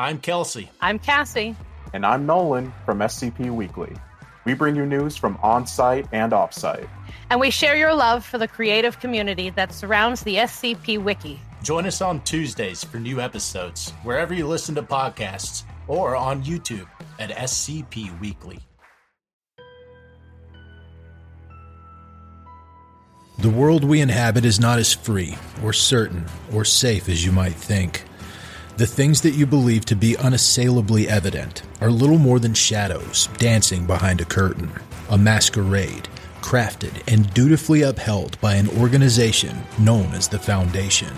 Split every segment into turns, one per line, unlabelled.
I'm Kelsey.
I'm Cassie.
And I'm Nolan from SCP Weekly. We bring you news from on site and off site.
And we share your love for the creative community that surrounds the SCP Wiki.
Join us on Tuesdays for new episodes, wherever you listen to podcasts, or on YouTube at SCP Weekly.
The world we inhabit is not as free, or certain, or safe as you might think. The things that you believe to be unassailably evident are little more than shadows dancing behind a curtain, a masquerade crafted and dutifully upheld by an organization known as the Foundation.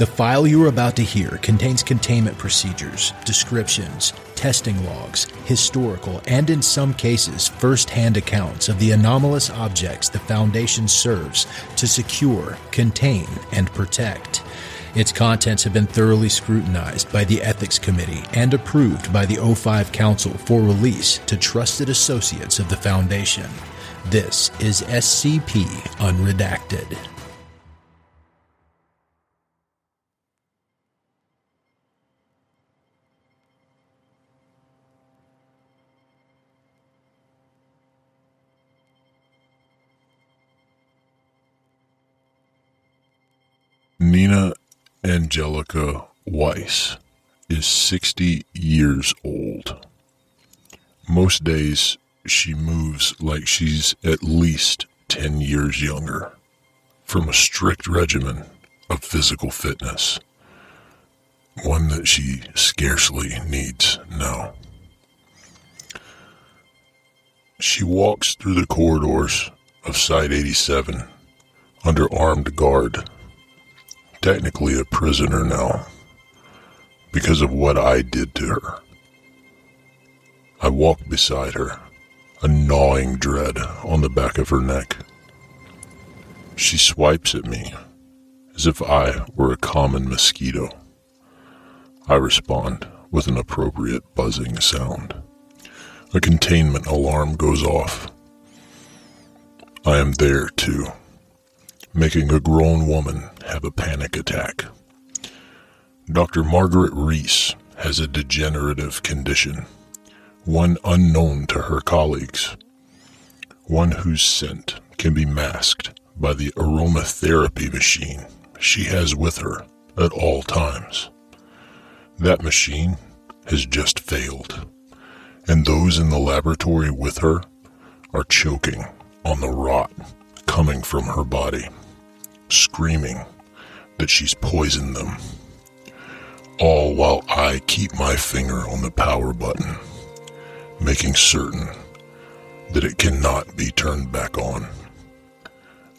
The file you are about to hear contains containment procedures, descriptions, testing logs, historical, and in some cases, first hand accounts of the anomalous objects the Foundation serves to secure, contain, and protect. Its contents have been thoroughly scrutinized by the Ethics Committee and approved by the O5 Council for release to trusted associates of the Foundation. This is SCP Unredacted.
Angelica Weiss is 60 years old. Most days she moves like she's at least 10 years younger from a strict regimen of physical fitness, one that she scarcely needs now. She walks through the corridors of Site 87 under armed guard technically a prisoner now because of what I did to her. I walk beside her, a gnawing dread on the back of her neck. She swipes at me as if I were a common mosquito. I respond with an appropriate buzzing sound. A containment alarm goes off. I am there too making a grown woman have a panic attack. Dr. Margaret Reese has a degenerative condition, one unknown to her colleagues, one whose scent can be masked by the aromatherapy machine she has with her at all times. That machine has just failed, and those in the laboratory with her are choking on the rot coming from her body screaming that she's poisoned them. All while I keep my finger on the power button, making certain that it cannot be turned back on.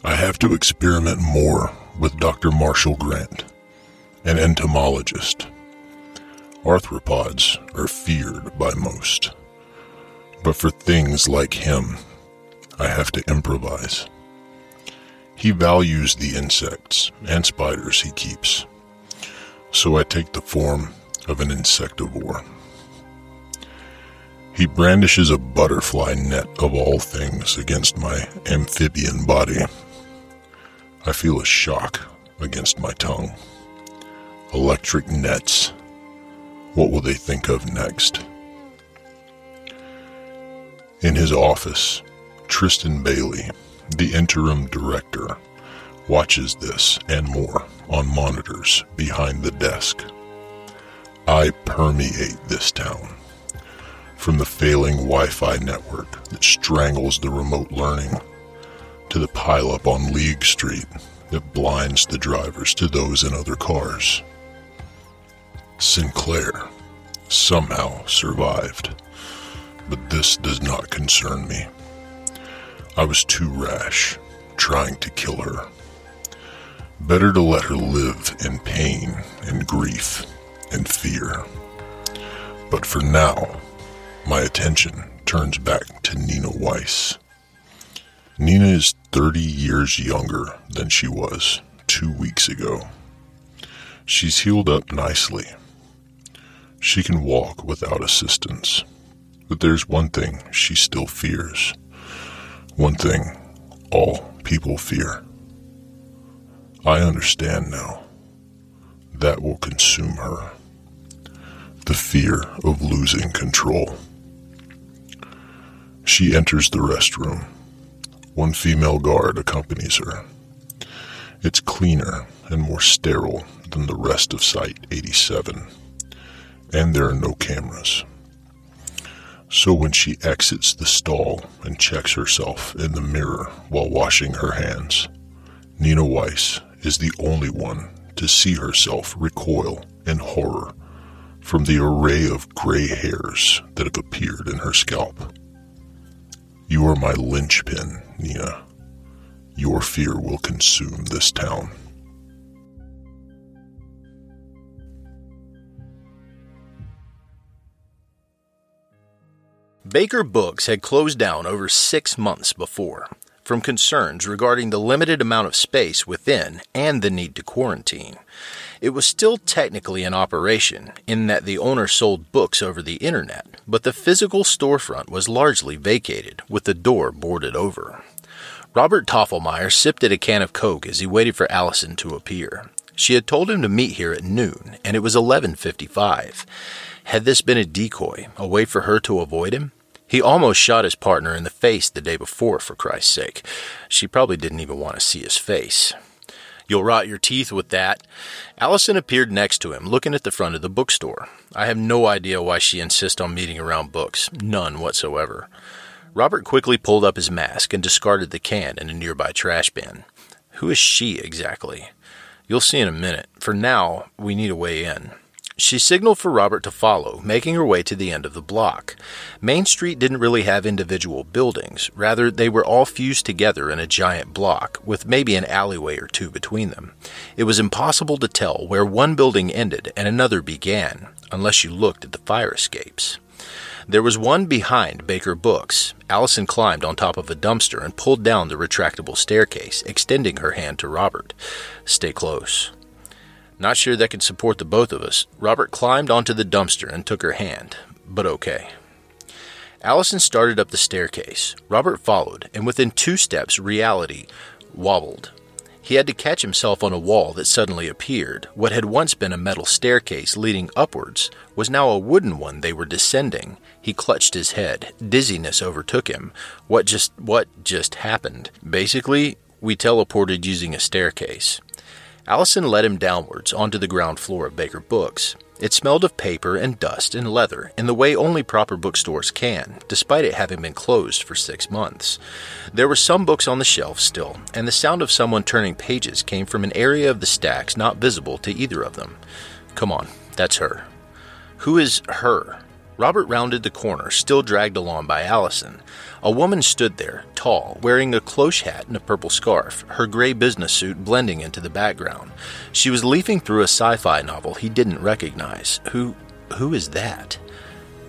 I have to experiment more with Dr. Marshall Grant, an entomologist. Arthropods are feared by most, but for things like him, I have to improvise. He values the insects and spiders he keeps, so I take the form of an insectivore. He brandishes a butterfly net of all things against my amphibian body. I feel a shock against my tongue. Electric nets. What will they think of next? In his office, Tristan Bailey the interim director watches this and more on monitors behind the desk. I permeate this town. From the failing Wi Fi network that strangles the remote learning, to the pileup on League Street that blinds the drivers to those in other cars. Sinclair somehow survived, but this does not concern me. I was too rash, trying to kill her. Better to let her live in pain and grief and fear. But for now, my attention turns back to Nina Weiss. Nina is 30 years younger than she was two weeks ago. She's healed up nicely. She can walk without assistance. But there's one thing she still fears one thing all people fear. I understand now. That will consume her. The fear of losing control. She enters the restroom. One female guard accompanies her. It's cleaner and more sterile than the rest of Site 87, and there are no cameras. So when she exits the stall and checks herself in the mirror while washing her hands, Nina Weiss is the only one to see herself recoil in horror from the array of gray hairs that have appeared in her scalp. You are my linchpin, Nina. Your fear will consume this town.
Baker Books had closed down over six months before, from concerns regarding the limited amount of space within and the need to quarantine. It was still technically in operation, in that the owner sold books over the internet, but the physical storefront was largely vacated, with the door boarded over. Robert Toffelmeyer sipped at a can of Coke as he waited for Allison to appear. She had told him to meet here at noon, and it was 11:55. Had this been a decoy, a way for her to avoid him? He almost shot his partner in the face the day before, for Christ's sake. She probably didn't even want to see his face. You'll rot your teeth with that. Allison appeared next to him, looking at the front of the bookstore. I have no idea why she insists on meeting around books. None whatsoever. Robert quickly pulled up his mask and discarded the can in a nearby trash bin. Who is she exactly? You'll see in a minute. For now, we need a way in. She signaled for Robert to follow, making her way to the end of the block. Main Street didn't really have individual buildings, rather, they were all fused together in a giant block, with maybe an alleyway or two between them. It was impossible to tell where one building ended and another began, unless you looked at the fire escapes. There was one behind Baker Books. Allison climbed on top of a dumpster and pulled down the retractable staircase, extending her hand to Robert. Stay close. Not sure that could support the both of us. Robert climbed onto the dumpster and took her hand, but okay. Allison started up the staircase. Robert followed, and within two steps, reality wobbled. He had to catch himself on a wall that suddenly appeared. What had once been a metal staircase leading upwards was now a wooden one they were descending. He clutched his head. Dizziness overtook him. What just what just happened? Basically, we teleported using a staircase. Allison led him downwards onto the ground floor of Baker Books. It smelled of paper and dust and leather in the way only proper bookstores can, despite it having been closed for six months. There were some books on the shelf still, and the sound of someone turning pages came from an area of the stacks not visible to either of them. Come on, that's her. Who is her? Robert rounded the corner, still dragged along by Allison. A woman stood there, tall, wearing a cloche hat and a purple scarf, her gray business suit blending into the background. She was leafing through a sci-fi novel he didn't recognize. Who who is that?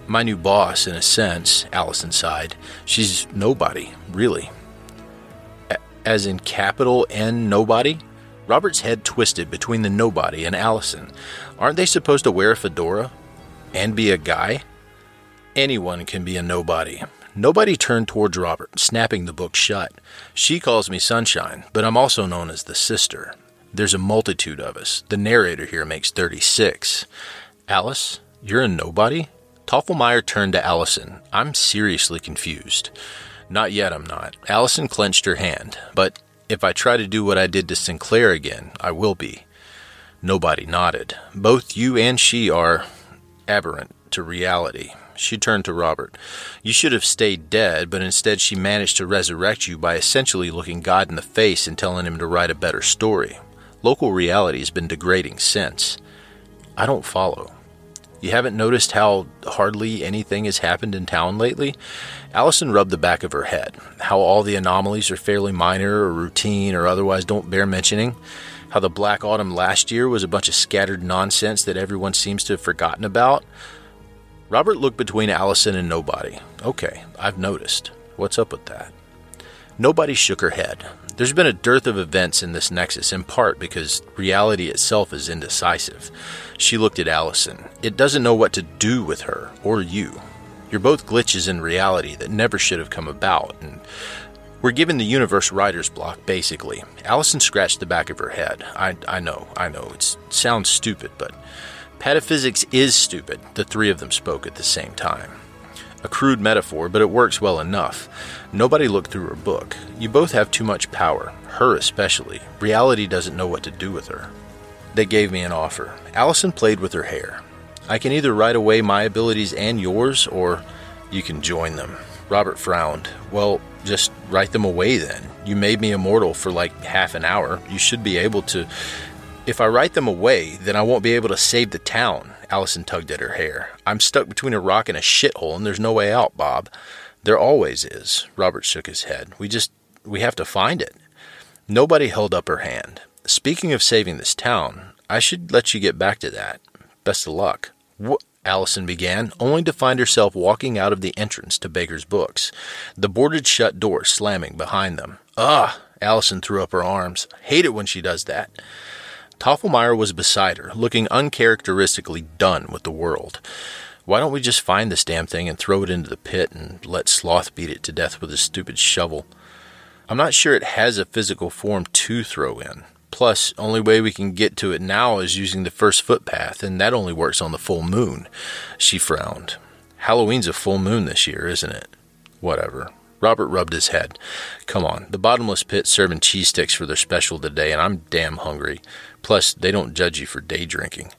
My new boss, in a sense, Allison sighed. She's nobody, really. A- as in capital N nobody? Robert's head twisted between the nobody and Allison. Aren't they supposed to wear a fedora? And be a guy? Anyone can be a nobody. Nobody turned towards Robert, snapping the book shut. She calls me Sunshine, but I'm also known as the sister. There's a multitude of us. The narrator here makes 36. Alice, you're a nobody? Toffelmeyer turned to Allison. I'm seriously confused. Not yet, I'm not. Allison clenched her hand. But if I try to do what I did to Sinclair again, I will be. Nobody nodded. Both you and she are aberrant to reality. She turned to Robert. You should have stayed dead, but instead she managed to resurrect you by essentially looking God in the face and telling him to write a better story. Local reality has been degrading since. I don't follow. You haven't noticed how hardly anything has happened in town lately? Allison rubbed the back of her head. How all the anomalies are fairly minor or routine or otherwise don't bear mentioning. How the Black Autumn last year was a bunch of scattered nonsense that everyone seems to have forgotten about. Robert looked between Allison and Nobody. Okay, I've noticed. What's up with that? Nobody shook her head. There's been a dearth of events in this nexus, in part because reality itself is indecisive. She looked at Allison. It doesn't know what to do with her, or you. You're both glitches in reality that never should have come about, and we're given the universe writer's block, basically. Allison scratched the back of her head. I, I know, I know, it sounds stupid, but Pataphysics is stupid, the three of them spoke at the same time. A crude metaphor, but it works well enough. Nobody looked through her book. You both have too much power, her especially. Reality doesn't know what to do with her. They gave me an offer. Allison played with her hair. I can either write away my abilities and yours, or you can join them. Robert frowned. Well, just write them away then. You made me immortal for like half an hour. You should be able to. If I write them away, then I won't be able to save the town. Allison tugged at her hair. I'm stuck between a rock and a shithole, and there's no way out, Bob. There always is. Robert shook his head. We just. we have to find it. Nobody held up her hand. Speaking of saving this town, I should let you get back to that. Best of luck. Allison began, only to find herself walking out of the entrance to Baker's Books, the boarded shut door slamming behind them. Ugh! Allison threw up her arms. Hate it when she does that. Toffelmeyer was beside her, looking uncharacteristically done with the world. Why don't we just find this damn thing and throw it into the pit and let Sloth beat it to death with his stupid shovel? I'm not sure it has a physical form to throw in. Plus, only way we can get to it now is using the first footpath, and that only works on the full moon. She frowned. Halloween's a full moon this year, isn't it? Whatever. Robert rubbed his head. Come on, the bottomless pit's serving cheese sticks for their special today, and I'm damn hungry. Plus, they don't judge you for day drinking.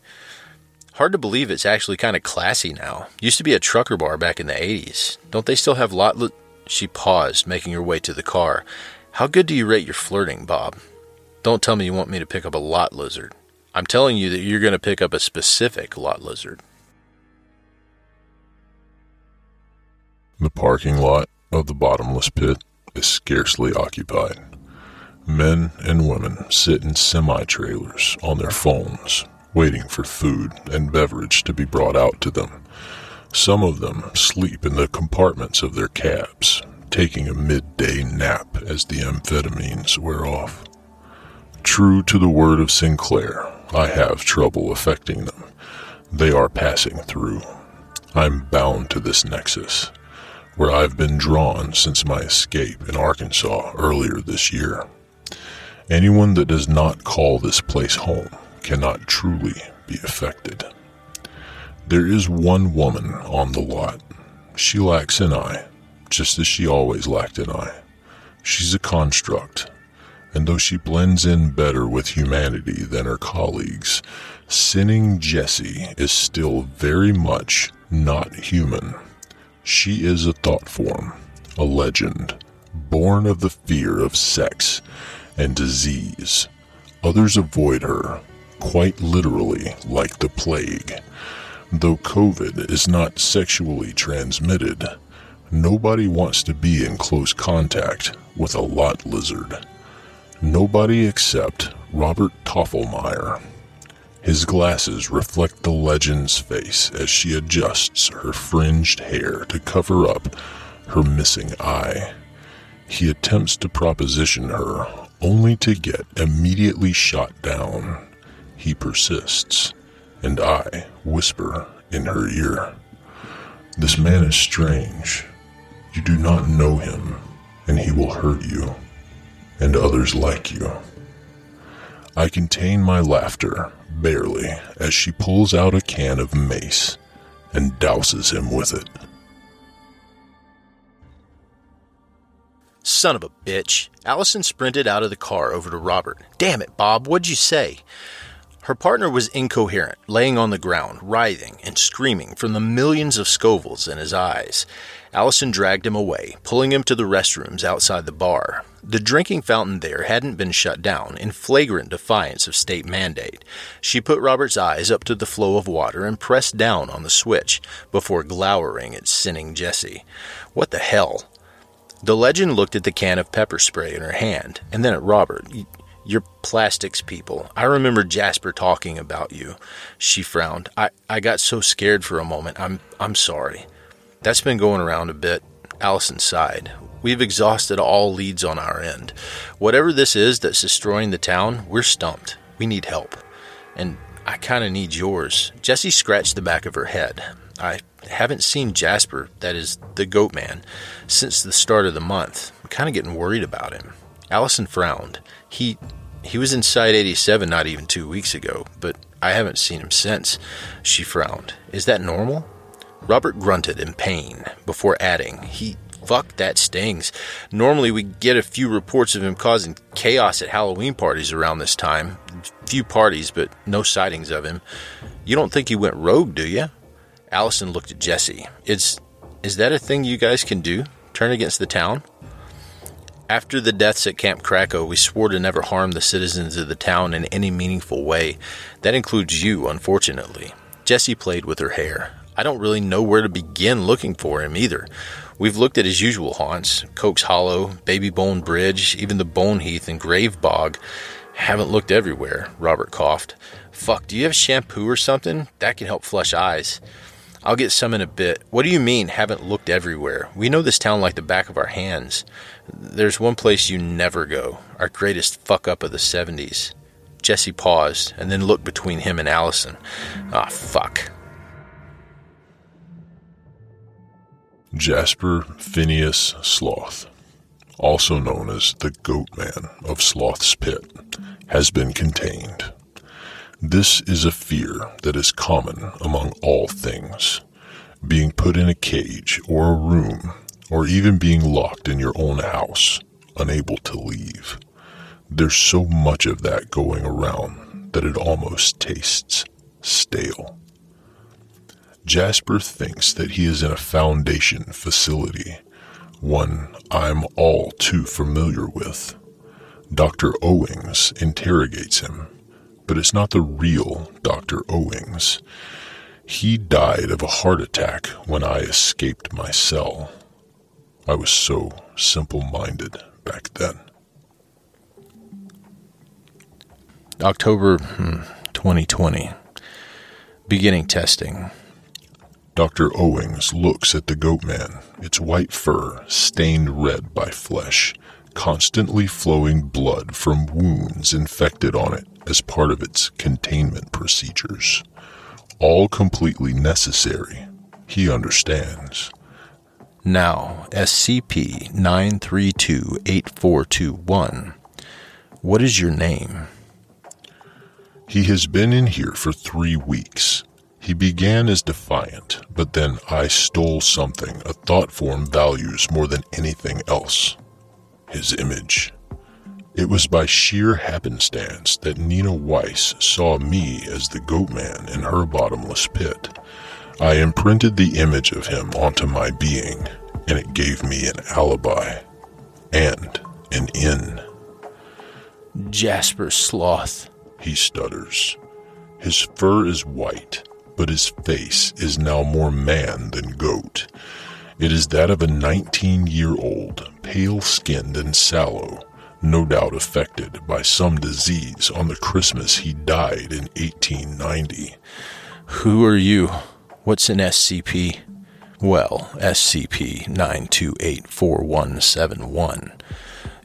Hard to believe it's actually kind of classy now. Used to be a trucker bar back in the 80s. Don't they still have lot? Li- she paused, making her way to the car. How good do you rate your flirting, Bob? Don't tell me you want me to pick up a lot lizard. I'm telling you that you're going to pick up a specific lot lizard.
The parking lot of the bottomless pit is scarcely occupied. Men and women sit in semi trailers on their phones, waiting for food and beverage to be brought out to them. Some of them sleep in the compartments of their cabs, taking a midday nap as the amphetamines wear off. True to the word of Sinclair, I have trouble affecting them. They are passing through. I'm bound to this nexus, where I've been drawn since my escape in Arkansas earlier this year. Anyone that does not call this place home cannot truly be affected. There is one woman on the lot. She lacks an eye, just as she always lacked an eye. She's a construct, and though she blends in better with humanity than her colleagues, sinning Jessie is still very much not human. She is a thought form, a legend, born of the fear of sex and disease. Others avoid her, quite literally like the plague. Though COVID is not sexually transmitted, nobody wants to be in close contact with a lot lizard. Nobody except Robert Toffelmeyer. His glasses reflect the legend's face as she adjusts her fringed hair to cover up her missing eye. He attempts to proposition her, only to get immediately shot down. He persists, and I whisper in her ear. This man is strange. You do not know him, and he will hurt you, and others like you. I contain my laughter, barely, as she pulls out a can of mace and douses him with it.
Son of a bitch. Allison sprinted out of the car over to Robert. Damn it, Bob, what'd you say? Her partner was incoherent, laying on the ground, writhing and screaming from the millions of Scovilles in his eyes. Allison dragged him away, pulling him to the restrooms outside the bar. The drinking fountain there hadn't been shut down, in flagrant defiance of state mandate. She put Robert's eyes up to the flow of water and pressed down on the switch, before glowering at sinning Jessie. What the hell? The legend looked at the can of pepper spray in her hand, and then at Robert. You're plastics people. I remember Jasper talking about you. She frowned. I, I got so scared for a moment. I'm I'm sorry. That's been going around a bit. Allison sighed. We've exhausted all leads on our end. Whatever this is that's destroying the town, we're stumped. We need help. And I kind of need yours. Jessie scratched the back of her head. I haven't seen Jasper, that is, the goat man, since the start of the month. I'm kind of getting worried about him. Allison frowned. He he was in Site 87 not even two weeks ago, but I haven't seen him since. She frowned. Is that normal? Robert grunted in pain before adding, He fuck that stings. Normally we get a few reports of him causing chaos at Halloween parties around this time. Few parties, but no sightings of him. You don't think he went rogue, do you? Allison looked at Jessie. Is is that a thing you guys can do? Turn against the town? After the deaths at Camp Krakow, we swore to never harm the citizens of the town in any meaningful way. That includes you, unfortunately. Jessie played with her hair. I don't really know where to begin looking for him either. We've looked at his usual haunts Coke's Hollow, Baby Bone Bridge, even the Bone Heath and Grave Bog. Haven't looked everywhere, Robert coughed. Fuck, do you have shampoo or something? That can help flush eyes. I'll get some in a bit. What do you mean, haven't looked everywhere? We know this town like the back of our hands. There's one place you never go, our greatest fuck up of the 70s. Jessie paused and then looked between him and Allison. Ah, oh, fuck.
Jasper Phineas Sloth, also known as the Goat Man of Sloth's Pit, has been contained. This is a fear that is common among all things. Being put in a cage or a room, or even being locked in your own house, unable to leave. There's so much of that going around that it almost tastes stale. Jasper thinks that he is in a foundation facility, one I'm all too familiar with. Dr. Owings interrogates him but it's not the real Dr. Owings. He died of a heart attack when I escaped my cell. I was so simple minded back then.
October 2020. Hmm, Beginning testing.
Dr. Owings looks at the goat man, its white fur stained red by flesh, constantly flowing blood from wounds infected on it as part of its containment procedures. All completely necessary. He understands.
Now, SCP 9328421. What is your name?
He has been in here for three weeks. He began as defiant, but then I stole something a thought form values more than anything else his image. It was by sheer happenstance that Nina Weiss saw me as the goat man in her bottomless pit. I imprinted the image of him onto my being, and it gave me an alibi and an inn.
Jasper Sloth,
he stutters. His fur is white, but his face is now more man than goat. It is that of a 19 year old, pale skinned and sallow, no doubt affected by some disease on the Christmas he died in 1890.
Who are you? What's an SCP? Well, SCP 9284171.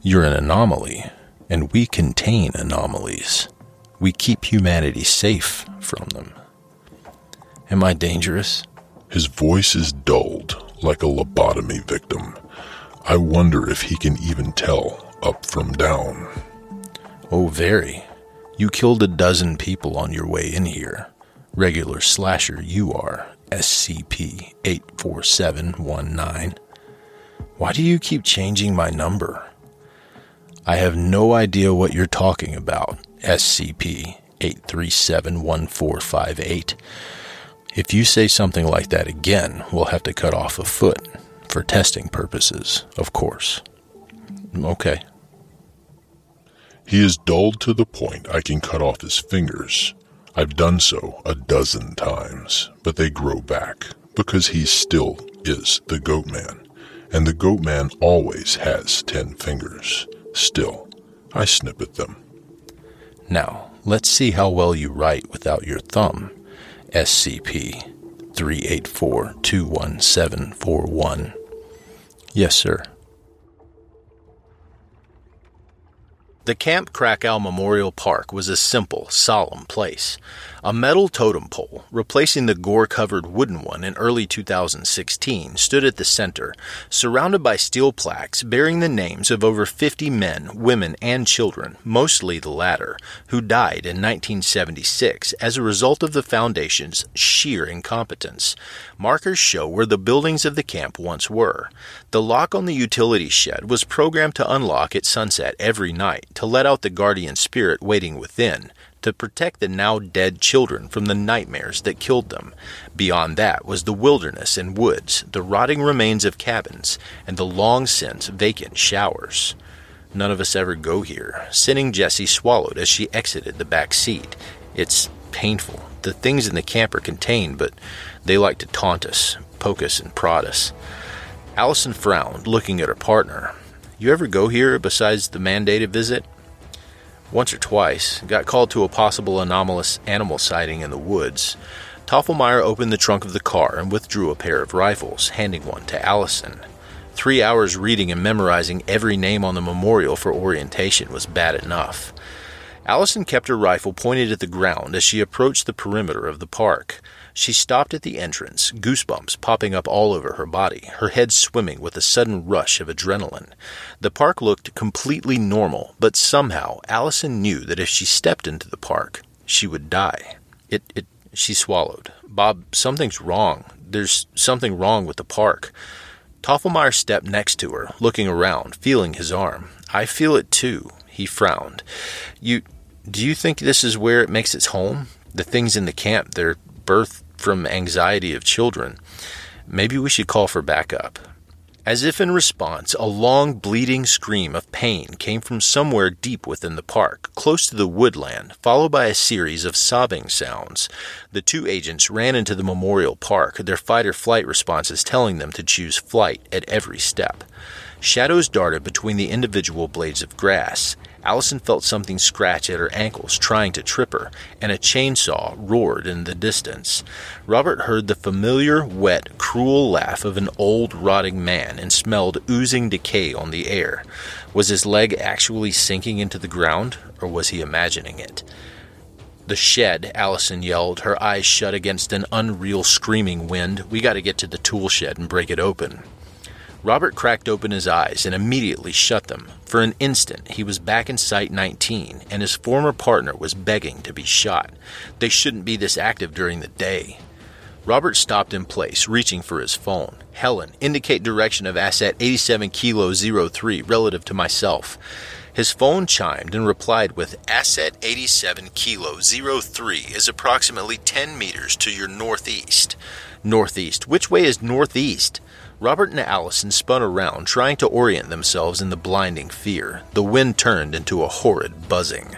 You're an anomaly, and we contain anomalies. We keep humanity safe from them. Am I dangerous?
His voice is dulled like a lobotomy victim. I wonder if he can even tell up from down.
Oh, very. You killed a dozen people on your way in here. Regular slasher you are, SCP 84719. Why do you keep changing my number? I have no idea what you're talking about, SCP 8371458. If you say something like that again, we'll have to cut off a foot. For testing purposes, of course. Okay,
he is dulled to the point I can cut off his fingers. I've done so a dozen times, but they grow back because he still is the goat man. And the goat man always has ten fingers. Still, I snip at them.
Now, let's see how well you write without your thumb. SCP 384 Yes, sir. The Camp Krakow Memorial Park was a simple, solemn place. A metal totem pole, replacing the gore covered wooden one in early 2016, stood at the center, surrounded by steel plaques bearing the names of over 50 men, women, and children, mostly the latter, who died in 1976 as a result of the Foundation's sheer incompetence. Markers show where the buildings of the camp once were. The lock on the utility shed was programmed to unlock at sunset every night to let out the guardian spirit waiting within to protect the now dead children from the nightmares that killed them. Beyond that was the wilderness and woods, the rotting remains of cabins, and the long since vacant showers. None of us ever go here. Sinning Jessie swallowed as she exited the back seat. It's painful. The things in the camp are contained, but they like to taunt us, poke us, and prod us. Allison frowned, looking at her partner. You ever go here besides the mandated visit? once or twice, got called to a possible anomalous animal sighting in the woods. Toffelmeyer opened the trunk of the car and withdrew a pair of rifles, handing one to Allison. Three hours reading and memorizing every name on the memorial for orientation was bad enough. Allison kept her rifle pointed at the ground as she approached the perimeter of the park. She stopped at the entrance, goosebumps popping up all over her body, her head swimming with a sudden rush of adrenaline. The park looked completely normal, but somehow Allison knew that if she stepped into the park, she would die. It, it, she swallowed. Bob, something's wrong. There's something wrong with the park. Toffelmeyer stepped next to her, looking around, feeling his arm. I feel it too. He frowned. You, do you think this is where it makes its home? The things in the camp, they're birth from anxiety of children, maybe we should call for backup. As if in response, a long bleating scream of pain came from somewhere deep within the park, close to the woodland, followed by a series of sobbing sounds. The two agents ran into the memorial park, their fight or flight responses telling them to choose flight at every step. Shadows darted between the individual blades of grass. Allison felt something scratch at her ankles, trying to trip her, and a chainsaw roared in the distance. Robert heard the familiar, wet, cruel laugh of an old, rotting man and smelled oozing decay on the air. Was his leg actually sinking into the ground, or was he imagining it? The shed, Allison yelled, her eyes shut against an unreal screaming wind. We got to get to the tool shed and break it open. Robert cracked open his eyes and immediately shut them. For an instant, he was back in Site 19, and his former partner was begging to be shot. They shouldn't be this active during the day. Robert stopped in place, reaching for his phone. Helen, indicate direction of asset 87 Kilo 03 relative to myself. His phone chimed and replied with Asset 87 Kilo 03 is approximately 10 meters to your northeast. Northeast. Which way is northeast? Robert and Allison spun around, trying to orient themselves in the blinding fear. The wind turned into a horrid buzzing.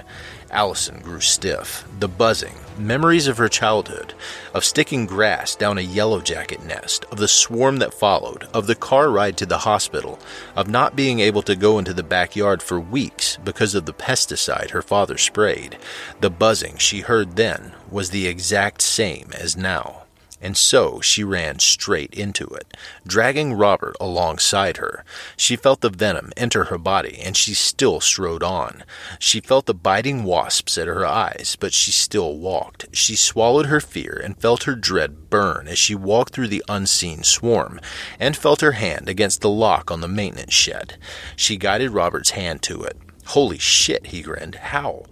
Allison grew stiff. The buzzing, memories of her childhood, of sticking grass down a yellow jacket nest, of the swarm that followed, of the car ride to the hospital, of not being able to go into the backyard for weeks because of the pesticide her father sprayed. The buzzing she heard then was the exact same as now and so she ran straight into it, dragging Robert alongside her. She felt the venom enter her body, and she still strode on. She felt the biting wasps at her eyes, but she still walked. She swallowed her fear and felt her dread burn as she walked through the unseen swarm, and felt her hand against the lock on the maintenance shed. She guided Robert's hand to it. Holy shit, he grinned. How?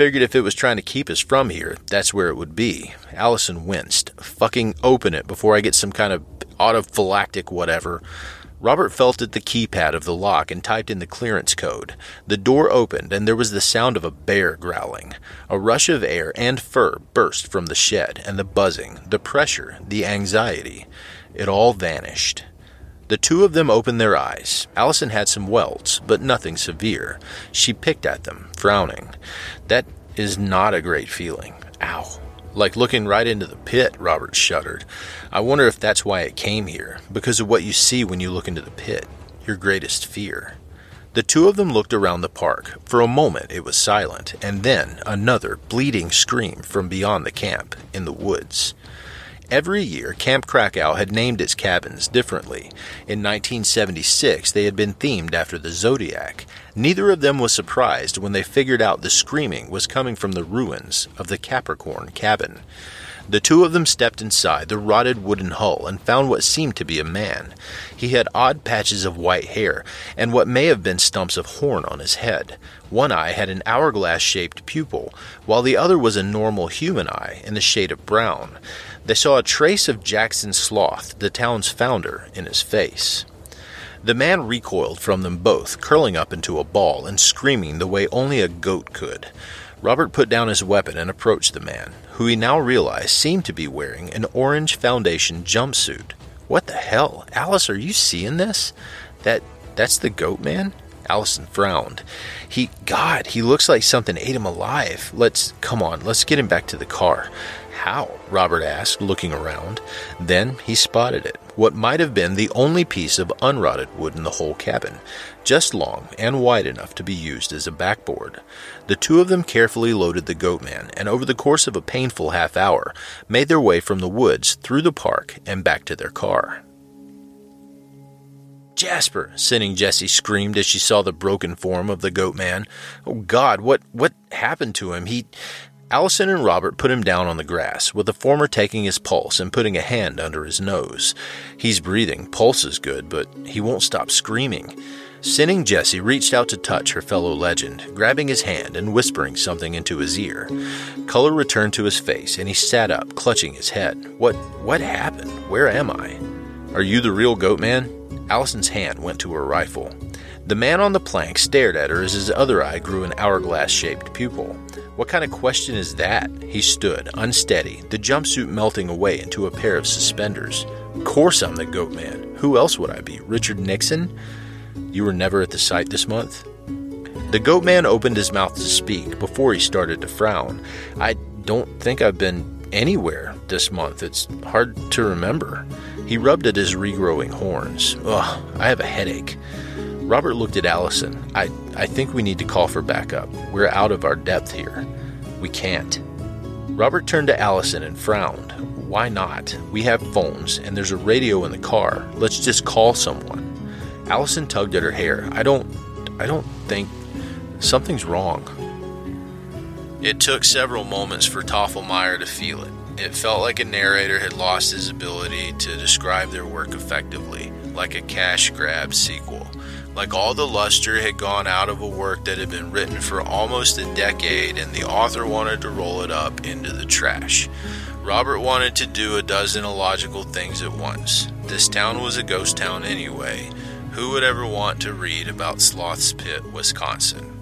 Figured if it was trying to keep us from here, that's where it would be. Allison winced. Fucking open it before I get some kind of autophylactic whatever. Robert felt at the keypad of the lock and typed in the clearance code. The door opened, and there was the sound of a bear growling. A rush of air and fur burst from the shed, and the buzzing, the pressure, the anxiety. It all vanished. The two of them opened their eyes. Allison had some welts, but nothing severe. She picked at them, frowning. That is not a great feeling. Ow. Like looking right into the pit, Robert shuddered. I wonder if that's why it came here, because of what you see when you look into the pit, your greatest fear. The two of them looked around the park. For a moment it was silent, and then another bleating scream from beyond the camp, in the woods. Every year, Camp Krakow had named its cabins differently. In 1976, they had been themed after the zodiac. Neither of them was surprised when they figured out the screaming was coming from the ruins of the Capricorn cabin. The two of them stepped inside the rotted wooden hull and found what seemed to be a man. He had odd patches of white hair and what may have been stumps of horn on his head. One eye had an hourglass shaped pupil, while the other was a normal human eye in the shade of brown. They saw a trace of Jackson Sloth, the town's founder, in his face. The man recoiled from them both, curling up into a ball and screaming the way only a goat could. Robert put down his weapon and approached the man, who he now realized seemed to be wearing an orange foundation jumpsuit. What the hell? Alice, are you seeing this? That that's the goat man? Allison frowned. He God, he looks like something ate him alive. Let's come on, let's get him back to the car. How? Robert asked, looking around. Then he spotted it, what might have been the only piece of unrotted wood in the whole cabin, just long and wide enough to be used as a backboard. The two of them carefully loaded the goatman, and over the course of a painful half hour, made their way from the woods through the park and back to their car. Jasper, Sinning Jessie screamed as she saw the broken form of the goat man. Oh God, what what happened to him? He Allison and Robert put him down on the grass, with the former taking his pulse and putting a hand under his nose. He's breathing, pulse is good, but he won't stop screaming. Sinning Jessie reached out to touch her fellow legend, grabbing his hand and whispering something into his ear. Color returned to his face, and he sat up, clutching his head. What what happened? Where am I? Are you the real goat man? Allison's hand went to her rifle. The man on the plank stared at her as his other eye grew an hourglass shaped pupil. What kind of question is that? He stood, unsteady, the jumpsuit melting away into a pair of suspenders. Of course I'm the goat man. Who else would I be? Richard Nixon? You were never at the site this month? The goat man opened his mouth to speak before he started to frown. I don't think I've been anywhere this month. It's hard to remember. He rubbed at his regrowing horns. Ugh, I have a headache. Robert looked at Allison. I, I think we need to call for backup. We're out of our depth here. We can't. Robert turned to Allison and frowned. Why not? We have phones, and there's a radio in the car. Let's just call someone. Allison tugged at her hair. I don't I don't think something's wrong. It took several moments for Toffelmeyer to feel it. It felt like a narrator had lost his ability to describe their work effectively, like a cash grab sequel like all the luster had gone out of a work that had been written for almost a decade, and the author wanted to roll it up into the trash. Robert wanted to do a dozen illogical things at once. This town was a ghost town anyway. Who would ever want to read about Sloth's Pit, Wisconsin?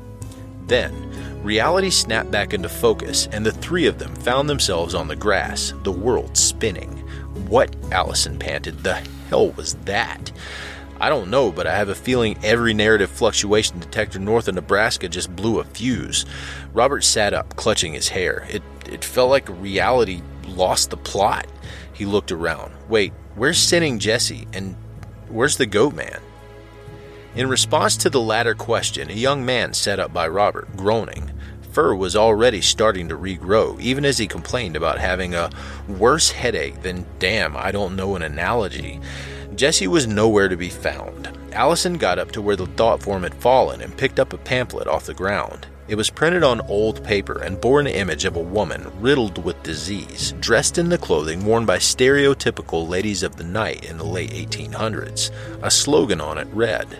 Then, reality snapped back into focus, and the three of them found themselves on the grass, the world spinning. What, Allison panted, the hell was that? I don't know, but I have a feeling every narrative fluctuation detector north of Nebraska just blew a fuse. Robert sat up, clutching his hair. It it felt like reality lost the plot. He looked around. Wait, where's Sinning Jessie? And where's the goat man? In response to the latter question, a young man sat up by Robert, groaning. Fur was already starting to regrow, even as he complained about having a worse headache than, damn, I don't know an analogy. Jessie was nowhere to be found. Allison got up to where the thought form had fallen and picked up a pamphlet off the ground. It was printed on old paper and bore an image of a woman riddled with disease, dressed in the clothing worn by stereotypical ladies of the night in the late 1800s. A slogan on it read,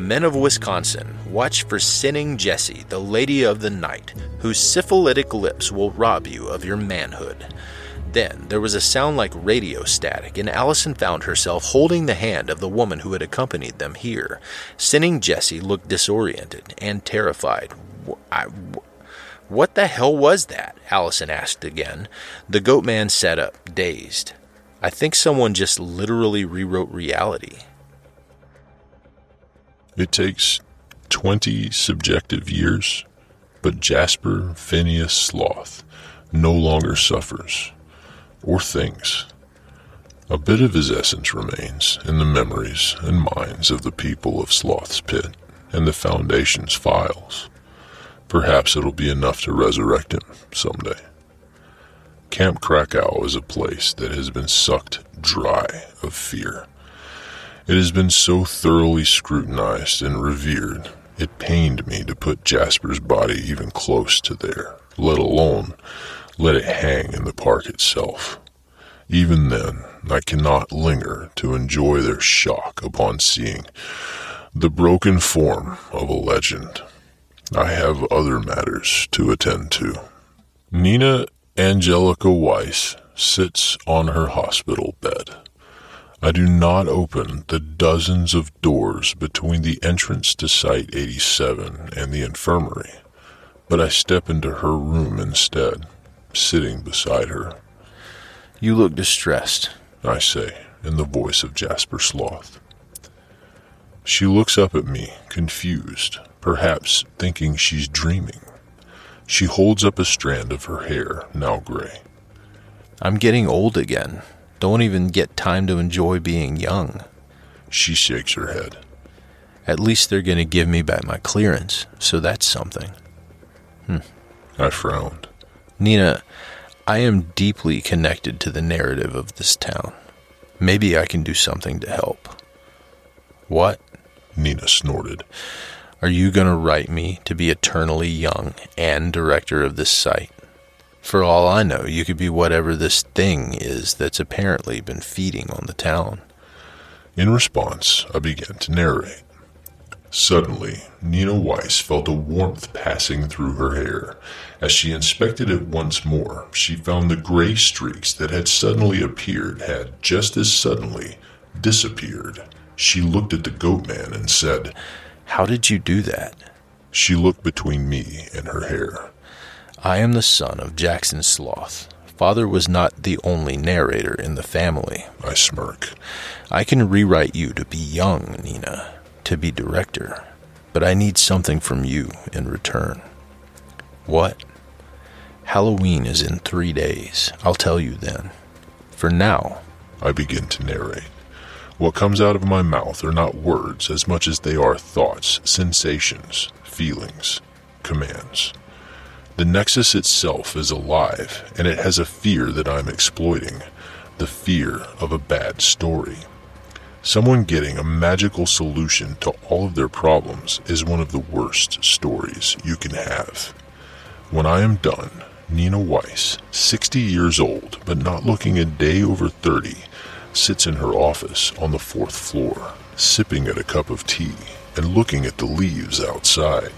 Men of Wisconsin, watch for sinning Jessie, the lady of the night, whose syphilitic lips will rob you of your manhood. Then there was a sound like radio static, and Allison found herself holding the hand of the woman who had accompanied them here. Sinning Jessie looked disoriented and terrified. I, what the hell was that? Allison asked again. The goat man sat up, dazed. I think someone just literally rewrote reality.
It takes 20 subjective years, but Jasper Phineas Sloth no longer suffers or thinks. A bit of his essence remains in the memories and minds of the people of Sloth's Pit and the Foundation's files. Perhaps it'll be enough to resurrect him someday. Camp Krakow is a place that has been sucked dry of fear. It has been so thoroughly scrutinized and revered, it pained me to put Jasper's body even close to there, let alone let it hang in the park itself. Even then, I cannot linger to enjoy their shock upon seeing the broken form of a legend. I have other matters to attend to. Nina Angelica Weiss sits on her hospital bed. I do not open the dozens of doors between the entrance to Site 87 and the infirmary, but I step into her room instead, sitting beside her.
You look distressed.
I say, in the voice of Jasper Sloth. She looks up at me, confused, perhaps thinking she's dreaming. She holds up a strand of her hair, now gray.
I'm getting old again. Don't even get time to enjoy being young.
She shakes her head.
At least they're going to give me back my clearance, so that's something.
Hmm. I frowned.
Nina, I am deeply connected to the narrative of this town. Maybe I can do something to help. What?
Nina snorted.
Are you going to write me to be eternally young and director of this site? For all I know, you could be whatever this thing is that's apparently been feeding on the town.
In response, I began to narrate. Suddenly, Nina Weiss felt a warmth passing through her hair. As she inspected it once more, she found the gray streaks that had suddenly appeared had just as suddenly disappeared. She looked at the goat man and said,
how did you do that?
She looked between me and her hair.
I am the son of Jackson Sloth. Father was not the only narrator in the family.
I smirk.
I can rewrite you to be young, Nina, to be director, but I need something from you in return. What? Halloween is in three days. I'll tell you then. For now,
I begin to narrate. What comes out of my mouth are not words as much as they are thoughts, sensations, feelings, commands. The Nexus itself is alive, and it has a fear that I'm exploiting the fear of a bad story. Someone getting a magical solution to all of their problems is one of the worst stories you can have. When I am done, Nina Weiss, 60 years old but not looking a day over 30, sits in her office on the fourth floor, sipping at a cup of tea and looking at the leaves outside.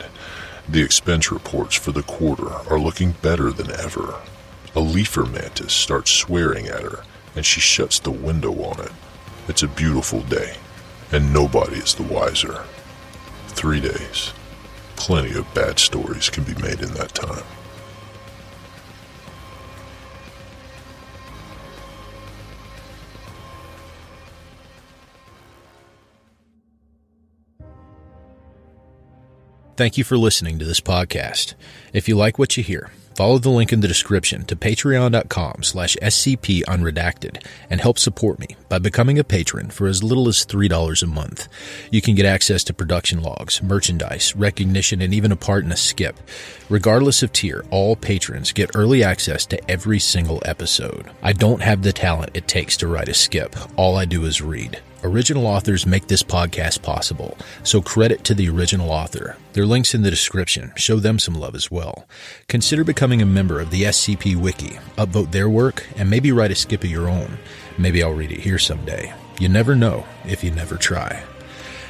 The expense reports for the quarter are looking better than ever. A leafer mantis starts swearing at her, and she shuts the window on it. It's a beautiful day, and nobody is the wiser. Three days. Plenty of bad stories can be made in that time.
Thank you for listening to this podcast. If you like what you hear, follow the link in the description to patreon.com slash scpunredacted and help support me by becoming a patron for as little as $3 a month. You can get access to production logs, merchandise, recognition, and even a part in a skip. Regardless of tier, all patrons get early access to every single episode. I don't have the talent it takes to write a skip. All I do is read. Original authors make this podcast possible, so credit to the original author. Their links in the description. Show them some love as well. Consider becoming a member of the SCP Wiki, upvote their work, and maybe write a skip of your own. Maybe I'll read it here someday. You never know if you never try.